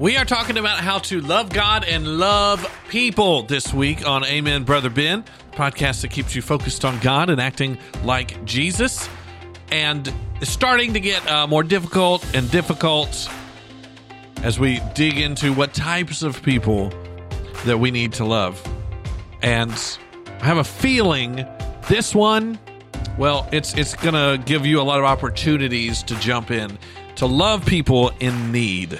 We are talking about how to love God and love people this week on Amen, Brother Ben, podcast that keeps you focused on God and acting like Jesus. And it's starting to get uh, more difficult and difficult as we dig into what types of people that we need to love. And I have a feeling this one, well, it's it's going to give you a lot of opportunities to jump in to love people in need.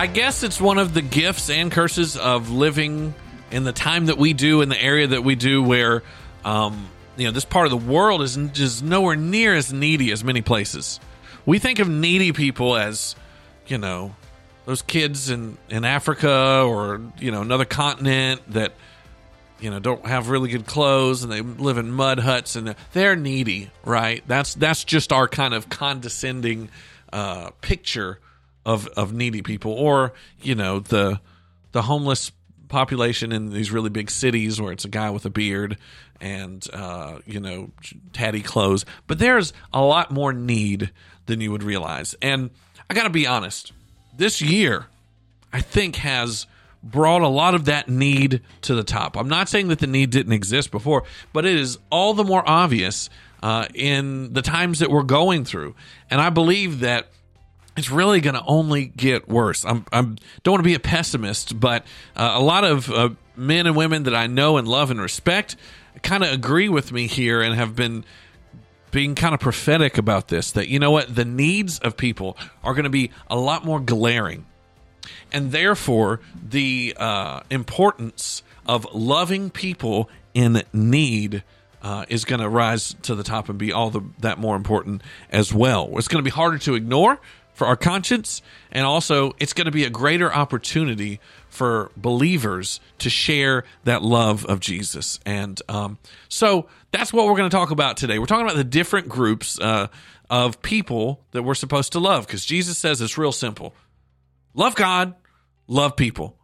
I guess it's one of the gifts and curses of living in the time that we do in the area that we do where um, you know this part of the world is just nowhere near as needy as many places. We think of needy people as you know those kids in in africa or you know another continent that you know don't have really good clothes and they live in mud huts and they're needy right? That's that's just our kind of condescending uh, picture of of needy people or you know the the homeless population in these really big cities where it's a guy with a beard and uh, you know tatty clothes. But there's a lot more need than you would realize. And i gotta be honest this year i think has brought a lot of that need to the top. I'm not saying that the need didn't exist before but it is all the more obvious uh, in the times that we're going through. And i believe that it's really going to only get worse. I'm, I'm don't want to be a pessimist, but uh, a lot of uh, men and women that I know and love and respect kind of agree with me here and have been being kind of prophetic about this. That you know what, the needs of people are going to be a lot more glaring, and therefore the uh, importance of loving people in need. Uh, is going to rise to the top and be all the, that more important as well. It's going to be harder to ignore for our conscience, and also it's going to be a greater opportunity for believers to share that love of Jesus. And um, so that's what we're going to talk about today. We're talking about the different groups uh, of people that we're supposed to love because Jesus says it's real simple love God, love people.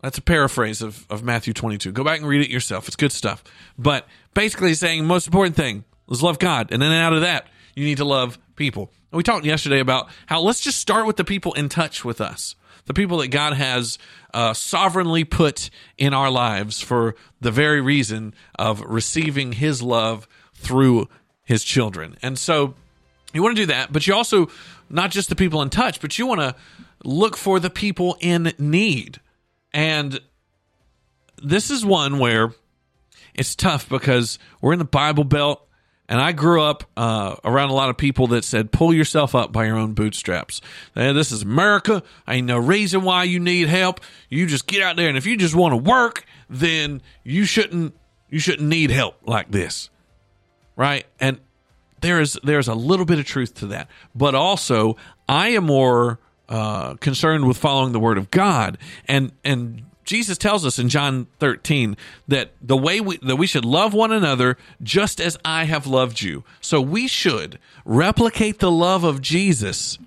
That's a paraphrase of, of Matthew 22. Go back and read it yourself. It's good stuff. But basically, saying most important thing is love God. And then out of that, you need to love people. We talked yesterday about how let's just start with the people in touch with us, the people that God has uh, sovereignly put in our lives for the very reason of receiving His love through His children. And so you want to do that, but you also, not just the people in touch, but you want to look for the people in need. And this is one where it's tough because we're in the Bible Belt and I grew up uh, around a lot of people that said, pull yourself up by your own bootstraps. This is America. Ain't no reason why you need help. You just get out there. And if you just want to work, then you shouldn't, you shouldn't need help like this. Right. And there is, there's a little bit of truth to that. But also, I am more uh, concerned with following the word of God. And, and Jesus tells us in John 13 that the way we, that we should love one another just as I have loved you. So we should replicate the love of Jesus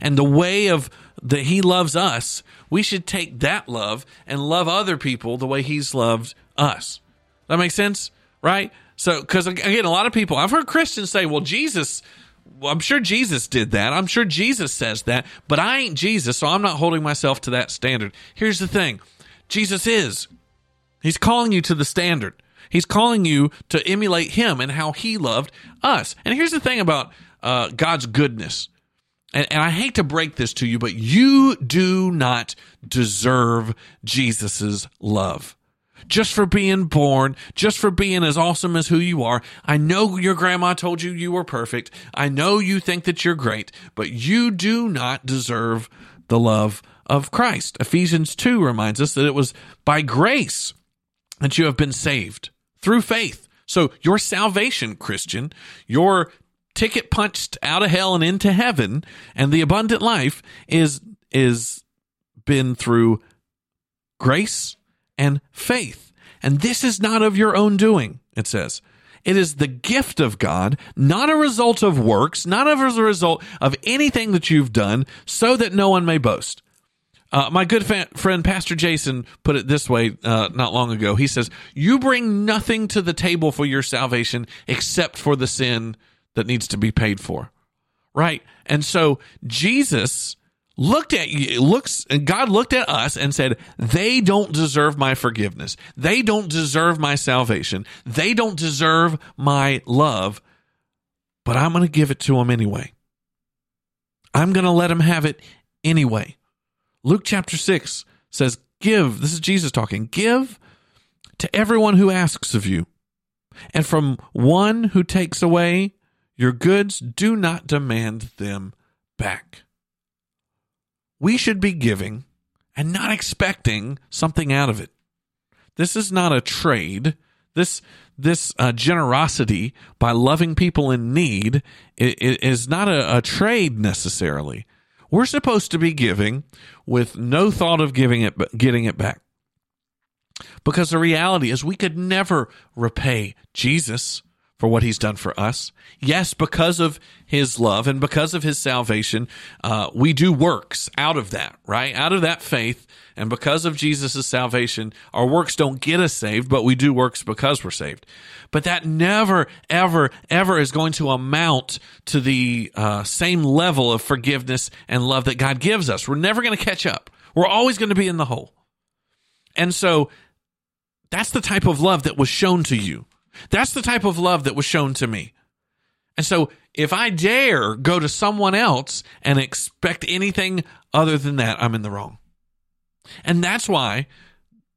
and the way of that he loves us. We should take that love and love other people the way he's loved us. That makes sense, right? So cuz again a lot of people I've heard Christians say, "Well, Jesus well, I'm sure Jesus did that. I'm sure Jesus says that, but I ain't Jesus, so I'm not holding myself to that standard." Here's the thing. Jesus is. He's calling you to the standard. He's calling you to emulate him and how he loved us. And here's the thing about uh, God's goodness. And, and I hate to break this to you, but you do not deserve Jesus's love. Just for being born, just for being as awesome as who you are. I know your grandma told you you were perfect. I know you think that you're great, but you do not deserve the love of Christ. Ephesians 2 reminds us that it was by grace that you have been saved through faith. So your salvation, Christian, your ticket punched out of hell and into heaven and the abundant life is is been through grace and faith. And this is not of your own doing, it says. It is the gift of God, not a result of works, not as a result of anything that you've done, so that no one may boast. Uh, my good fa- friend Pastor Jason put it this way uh, not long ago. He says, You bring nothing to the table for your salvation except for the sin that needs to be paid for. Right? And so Jesus looked at you, looks, God looked at us and said, They don't deserve my forgiveness. They don't deserve my salvation. They don't deserve my love, but I'm going to give it to them anyway. I'm going to let them have it anyway. Luke chapter 6 says, Give, this is Jesus talking, give to everyone who asks of you. And from one who takes away your goods, do not demand them back. We should be giving and not expecting something out of it. This is not a trade. This this uh, generosity by loving people in need is not a, a trade necessarily. We're supposed to be giving with no thought of giving it, getting it back. Because the reality is, we could never repay Jesus for what he's done for us. Yes, because of his love and because of his salvation, uh, we do works out of that, right? Out of that faith. And because of Jesus' salvation, our works don't get us saved, but we do works because we're saved. But that never, ever, ever is going to amount to the uh, same level of forgiveness and love that God gives us. We're never going to catch up. We're always going to be in the hole. And so that's the type of love that was shown to you. That's the type of love that was shown to me. And so if I dare go to someone else and expect anything other than that, I'm in the wrong. And that's why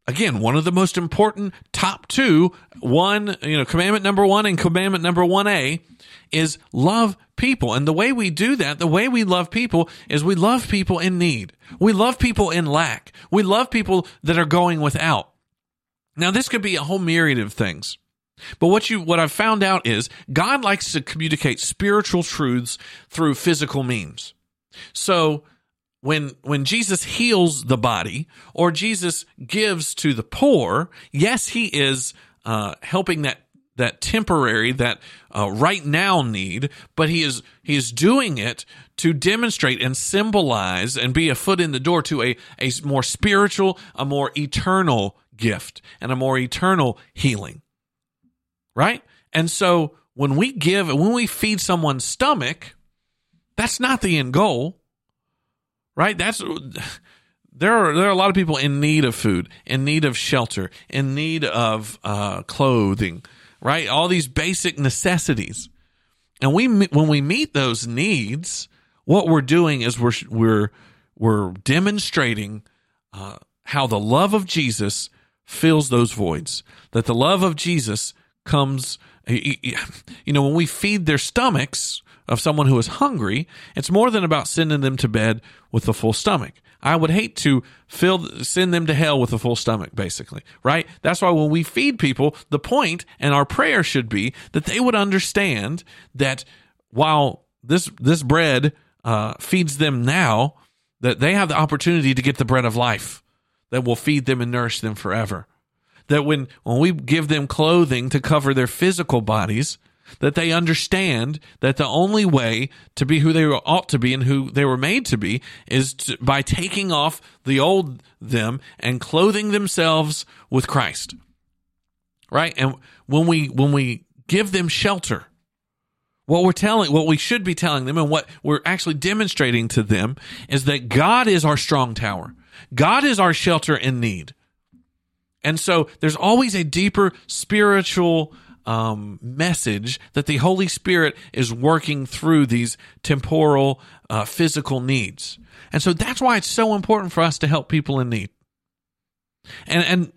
again, one of the most important top two, one, you know, commandment number one and commandment number 1A is love people. And the way we do that, the way we love people is we love people in need. We love people in lack. We love people that are going without. Now, this could be a whole myriad of things. But what you what I've found out is God likes to communicate spiritual truths through physical means. So when when Jesus heals the body or Jesus gives to the poor, yes, he is uh, helping that that temporary, that uh, right now need, but he is he is doing it to demonstrate and symbolize and be a foot in the door to a a more spiritual, a more eternal gift and a more eternal healing. Right, and so when we give, when we feed someone's stomach, that's not the end goal right? That's there are there are a lot of people in need of food, in need of shelter, in need of uh, clothing, right? All these basic necessities, and we when we meet those needs, what we're doing is we're we're we're demonstrating uh, how the love of Jesus fills those voids. That the love of Jesus comes, you know, when we feed their stomachs, of someone who is hungry, it's more than about sending them to bed with a full stomach. I would hate to fill, send them to hell with a full stomach, basically, right? That's why when we feed people, the point and our prayer should be that they would understand that while this, this bread, uh, feeds them now, that they have the opportunity to get the bread of life that will feed them and nourish them forever. That when, when we give them clothing to cover their physical bodies, that they understand that the only way to be who they ought to be and who they were made to be is to, by taking off the old them and clothing themselves with Christ. Right? And when we when we give them shelter, what we're telling what we should be telling them and what we're actually demonstrating to them is that God is our strong tower. God is our shelter in need. And so there's always a deeper spiritual um, message that the Holy Spirit is working through these temporal, uh, physical needs. And so that's why it's so important for us to help people in need. And, and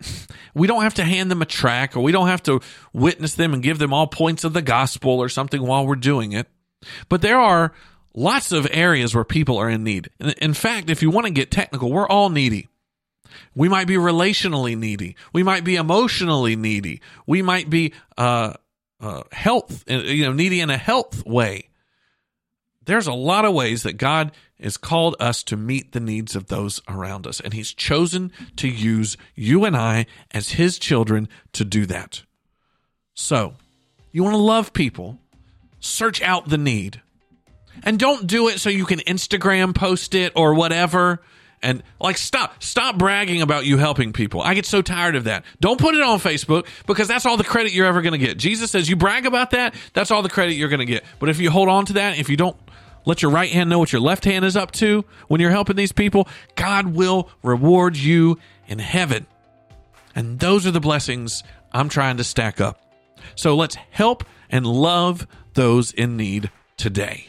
we don't have to hand them a track or we don't have to witness them and give them all points of the gospel or something while we're doing it. But there are lots of areas where people are in need. In fact, if you want to get technical, we're all needy. We might be relationally needy. We might be emotionally needy. We might be uh, uh, health, you know, needy in a health way. There's a lot of ways that God has called us to meet the needs of those around us, and He's chosen to use you and I as His children to do that. So, you want to love people, search out the need. And don't do it so you can Instagram post it or whatever and like stop stop bragging about you helping people. I get so tired of that. Don't put it on facebook because that's all the credit you're ever going to get. Jesus says you brag about that that's all the credit you're going to get. But if you hold on to that if you don't let your right hand know what your left hand is up to when you're helping these people god will reward you in heaven. And those are the blessings i'm trying to stack up. So let's help and love those in need today